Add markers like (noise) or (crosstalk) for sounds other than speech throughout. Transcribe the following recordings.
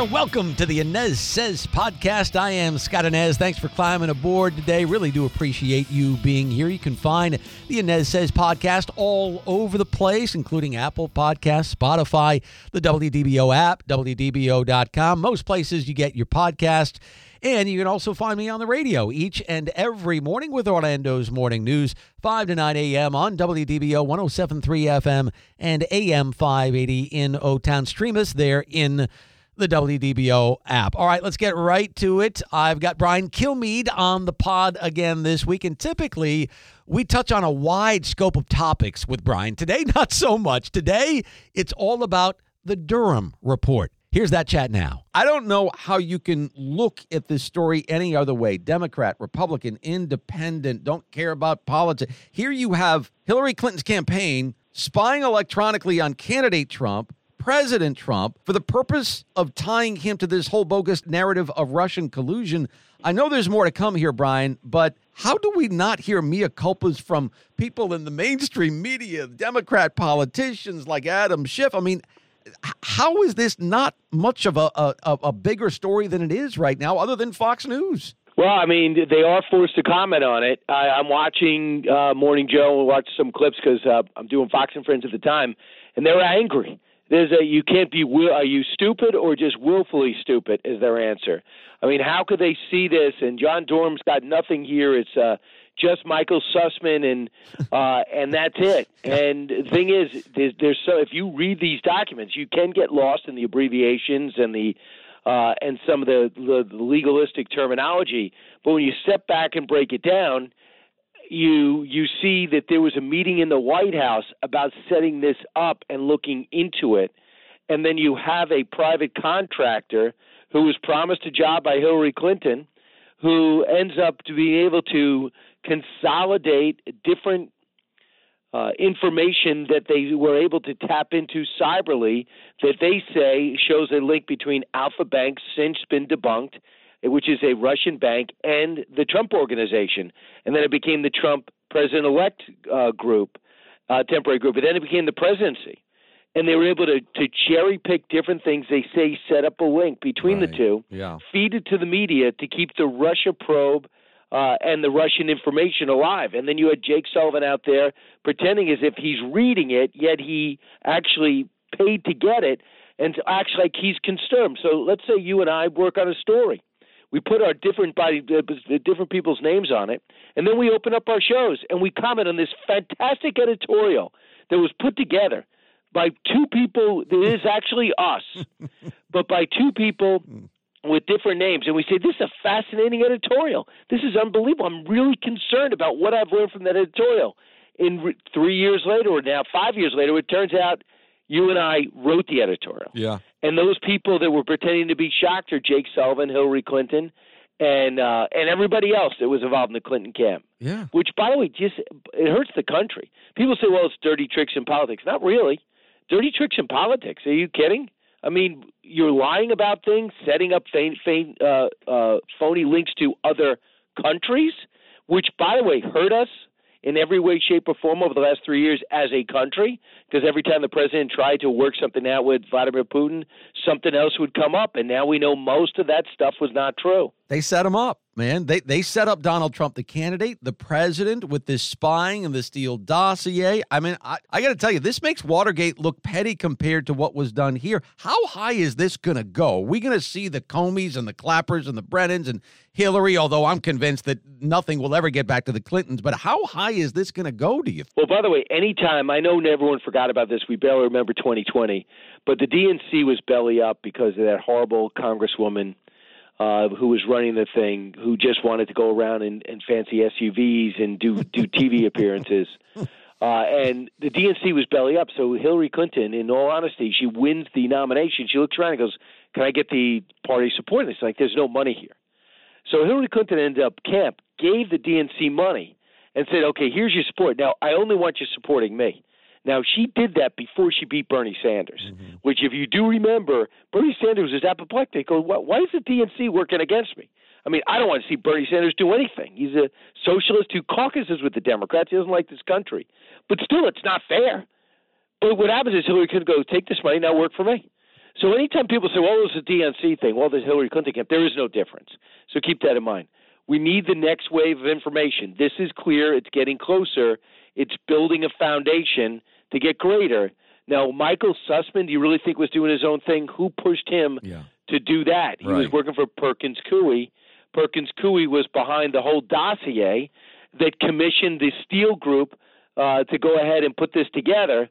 There, welcome to the Anez Says podcast. I am Scott Anez. Thanks for climbing aboard today. Really do appreciate you being here. You can find the Anez Says podcast all over the place, including Apple Podcasts, Spotify, the WDBO app, WDBO.com, most places you get your podcast. And you can also find me on the radio each and every morning with Orlando's Morning News, 5 to 9 a.m. on WDBO 1073 FM and AM 580 in O Town. Stream us there in the WDBO app. All right, let's get right to it. I've got Brian Kilmeade on the pod again this week, and typically we touch on a wide scope of topics with Brian. Today, (laughs) not so much. Today, it's all about the Durham report. Here's that chat now. I don't know how you can look at this story any other way. Democrat, Republican, independent, don't care about politics. Here you have Hillary Clinton's campaign spying electronically on candidate Trump President Trump for the purpose of tying him to this whole bogus narrative of Russian collusion. I know there's more to come here, Brian, but how do we not hear mea culpas from people in the mainstream media, Democrat politicians like Adam Schiff? I mean, how is this not much of a, a, a bigger story than it is right now, other than Fox News? Well, I mean, they are forced to comment on it. I, I'm watching uh, Morning Joe and watch some clips because uh, I'm doing Fox and Friends at the time, and they were angry there's a you can't be will are you stupid or just willfully stupid is their answer. I mean, how could they see this? And John Durham's got nothing here. It's uh, just Michael Sussmann and (laughs) uh, and that's it. And the thing is, there's, there's so if you read these documents, you can get lost in the abbreviations and the uh, and some of the, the legalistic terminology. But when you step back and break it down, you you see that there was a meeting in the White House about setting this up and looking into it, and then you have a private contractor who was promised a job by Hillary Clinton, who ends up to be able to consolidate different uh, information that they were able to tap into cyberly that they say shows a link between Alfa Bank, since been debunked, which is a Russian bank, and the Trump organization. And then it became the Trump president elect uh, group, uh, temporary group. But then it became the presidency. And they were able to, to cherry pick different things. They say set up a link between right. the two, yeah. feed it to the media to keep the Russia probe uh, and the Russian information alive. And then you had Jake Sullivan out there pretending as if he's reading it, yet he actually paid to get it and acts like he's concerned. So let's say you and I work on a story we put our different body, uh, different people's names on it, and then we open up our shows and we comment on this fantastic editorial that was put together by two people. That is actually us, (laughs) but by two people with different names, and we say this is a fascinating editorial. This is unbelievable. I'm really concerned about what I've learned from that editorial. In re- three years later, or now five years later, it turns out you and I wrote the editorial. Yeah. And those people that were pretending to be shocked are Jake Sullivan, Hillary Clinton, and uh, and everybody else that was involved in the Clinton camp. Yeah. Which, by the way, just it hurts the country. People say, "Well, it's dirty tricks in politics." Not really. Dirty tricks in politics. Are you kidding? I mean, you're lying about things, setting up faint, faint, uh, uh, phony links to other countries, which, by the way, hurt us in every way, shape, or form over the last three years as a country. Because every time the president tried to work something out with Vladimir Putin, something else would come up. And now we know most of that stuff was not true. They set him up, man. They they set up Donald Trump, the candidate, the president, with this spying and this Steele dossier. I mean, I, I got to tell you, this makes Watergate look petty compared to what was done here. How high is this going to go? Are we going to see the Comeys and the Clappers and the Brennans and Hillary? Although I'm convinced that nothing will ever get back to the Clintons. But how high is this going to go? Do you? Think? Well, by the way, anytime I know everyone forgot about this. We barely remember 2020, but the DNC was belly up because of that horrible Congresswoman uh, who was running the thing, who just wanted to go around in, in fancy SUVs and do do TV (laughs) appearances. Uh, and the DNC was belly up. So Hillary Clinton, in all honesty, she wins the nomination. She looks around and goes, "Can I get the party support?" And it's like there's no money here. So Hillary Clinton ended up camp gave the DNC money and said, "Okay, here's your support. Now I only want you supporting me." Now she did that before she beat Bernie Sanders, mm-hmm. which, if you do remember, Bernie Sanders is apoplectic. Why is the DNC working against me? I mean, I don't want to see Bernie Sanders do anything. He's a socialist who caucuses with the Democrats. He doesn't like this country, but still, it's not fair. But what happens is Hillary could go, take this money, now work for me. So anytime people say, well, it's a DNC thing, well, there's Hillary Clinton camp, there is no difference. So keep that in mind. We need the next wave of information. This is clear. It's getting closer. It's building a foundation to get greater. Now, Michael Sussmann, do you really think was doing his own thing? Who pushed him yeah. to do that? He right. was working for Perkins Coie. Perkins Coie was behind the whole dossier that commissioned the Steele Group uh, to go ahead and put this together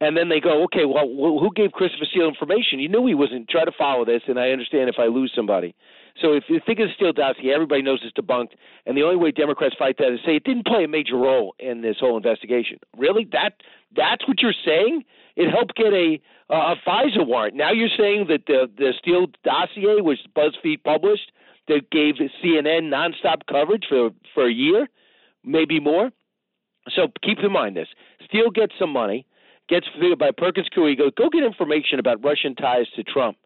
and then they go, okay, well, who gave Christopher Steele information? You knew he wasn't. Try to follow this, and I understand if I lose somebody. So if you think the Steele dossier, everybody knows it's debunked, and the only way Democrats fight that is say it didn't play a major role in this whole investigation. Really, that that's what you're saying? It helped get a a FISA warrant. Now you're saying that the the Steele dossier, which BuzzFeed published, that gave CNN nonstop coverage for for a year, maybe more. So keep in mind this: Steele gets some money gets figured by Perkins Coie. Goes, go get information about Russian ties to Trump.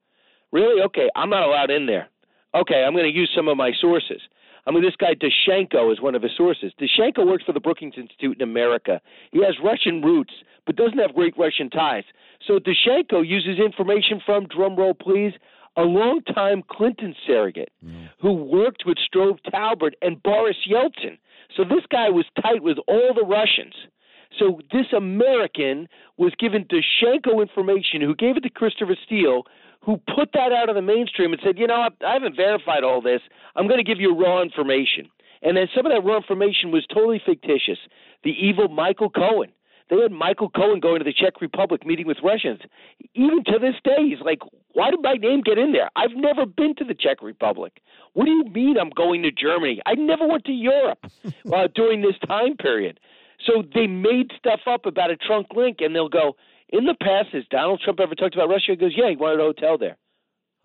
Really? Okay, I'm not allowed in there. Okay, I'm going to use some of my sources. I mean, this guy Danchenko is one of his sources. Danchenko works for the Brookings Institute in America. He has Russian roots, but doesn't have great Russian ties. So Danchenko uses information from, drumroll please, a longtime Clinton surrogate mm. who worked with Strobe Talbott and Boris Yeltsin. So this guy was tight with all the Russians. So this American was given Danchenko information, who gave it to Christopher Steele, who put that out of the mainstream and said, you know, I haven't verified all this. I'm going to give you raw information. And then some of that raw information was totally fictitious. The evil Michael Cohen. They had Michael Cohen going to the Czech Republic meeting with Russians. Even to this day, he's like, why did my name get in there? I've never been to the Czech Republic. What do you mean I'm going to Germany? I never went to Europe (laughs) uh, during this time period. So they made stuff up about a trunk link, and they'll go, in the past, has Donald Trump ever talked about Russia? He goes, yeah, he wanted a hotel there.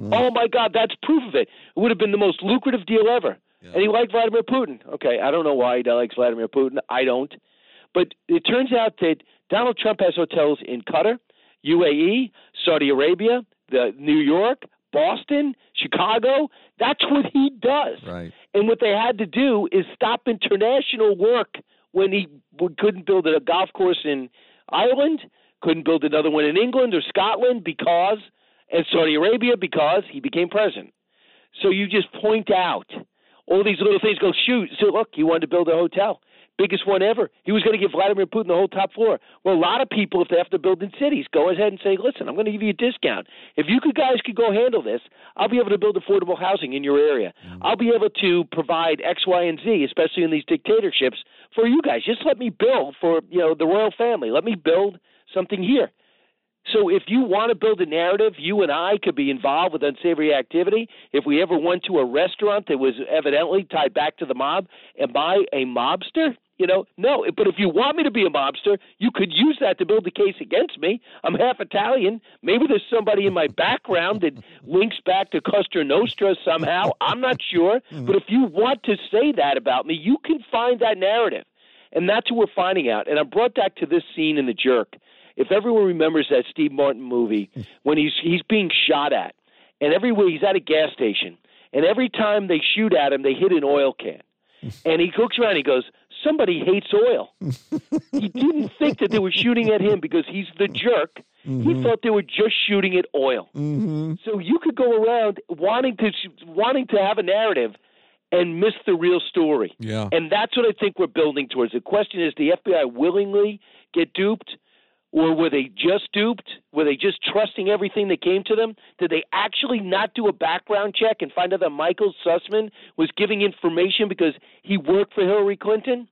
Mm. Oh my God, that's proof of it. It would have been the most lucrative deal ever. Yeah. And he liked Vladimir Putin. Okay, I don't know why he likes Vladimir Putin. I don't. But it turns out that Donald Trump has hotels in Qatar, UAE, Saudi Arabia, the New York, Boston, Chicago. That's what he does. Right. And what they had to do is stop international work when he couldn't build a golf course in Ireland, couldn't build another one in England or Scotland because, and Saudi Arabia because he became president. So you just point out all these little things. Go shoot. So look, he wanted to build a hotel biggest one ever. He was going to give Vladimir Putin the whole top floor. Well, a lot of people, if they have to build in cities, go ahead and say, listen, I'm going to give you a discount. If you could, guys could go handle this, I'll be able to build affordable housing in your area. Mm-hmm. I'll be able to provide X, Y, and Z, especially in these dictatorships, for you guys. Just let me build for you know the royal family. Let me build something here. So if you want to build a narrative, you and I could be involved with unsavory activity. If we ever went to a restaurant that was evidently tied back to the mob, am I a mobster? You know, no. But if you want me to be a mobster, you could use that to build a case against me. I'm half Italian. Maybe there's somebody in my background that links back to Cosa Nostra somehow. I'm not sure. But if you want to say that about me, you can find that narrative. And that's what we're finding out. And I'm brought back to this scene in The Jerk. If everyone remembers that Steve Martin movie, when he's he's being shot at, and everywhere he's at a gas station, and every time they shoot at him, they hit an oil can. (laughs) And he looks around, and he goes, somebody hates oil. he didn't (laughs) think that they were shooting at him because he's the jerk. Mm-hmm. He thought they were just shooting at oil. Mm-hmm. So you could go around wanting to wanting to have a narrative and miss the real story. Yeah. And that's what I think we're building towards. The question is, the FBI willingly get duped? Or were they just duped? Were they just trusting everything that came to them? Did they actually not do a background check and find out that Michael Sussmann was giving information because he worked for Hillary Clinton?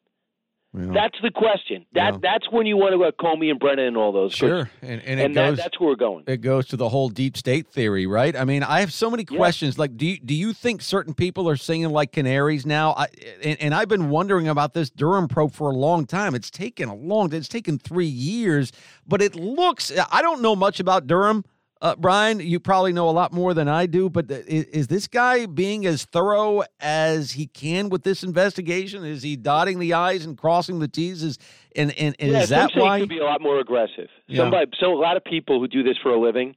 Yeah. That's the question. That yeah. that's when you want to go Comey and Brennan and all those. Sure, and, and, and goes, that, that's where we're going. It goes to the whole deep state theory, right? I mean, I have so many questions. Yeah. Like, do you, do you think certain people are singing like canaries now? I, and, and I've been wondering about this Durham probe for a long time. It's taken a long. It's taken three years, but it looks. I don't know much about Durham. Uh, Brian, you probably know a lot more than I do, but is, is, this guy being as thorough as he can with this investigation? Is he dotting the i's and crossing the t's? Is and, and, and yeah, is that why he could be a lot more aggressive? Yeah. Somebody, so a lot of people who do this for a living,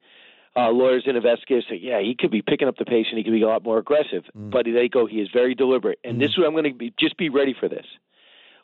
uh, lawyers and investigators say, yeah, he could be picking up the pace and he could be a lot more aggressive. Mm. But they go, he is very deliberate, and mm. this is what I'm going to be. Just be ready for this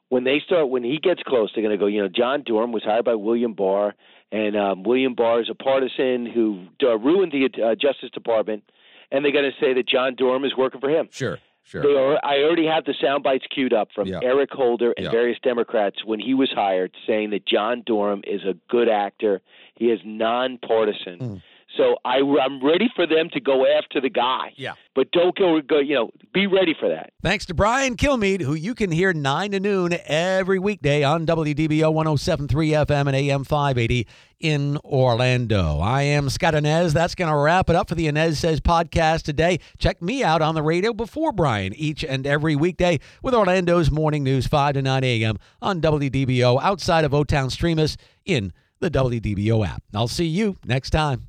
when they start when he gets close, they're going to go. You know, John Durham was hired by William Barr, and um, William Barr is a partisan who uh, ruined the uh, Justice Department, and they're going to say that John Durham is working for him. Sure. Sure. They are, I already have the sound bites queued up from yeah. Eric Holder and yeah. various Democrats when he was hired, saying that John Durham is a good actor. He is nonpartisan. Mm. So I, I'm ready for them to go after the guy. Yeah. But don't go, go, you know, be ready for that. Thanks to Brian Kilmeade, who you can hear 9 to noon every weekday on WDBO 1073 FM and AM 580 in Orlando. I am Scott Anez. That's going to wrap it up for the Anez Says podcast today. Check me out on the radio before Brian each and every weekday with Orlando's morning news 5 to 9 a.m. on WDBO outside of O Town Streamus in the WDBO app. I'll see you next time.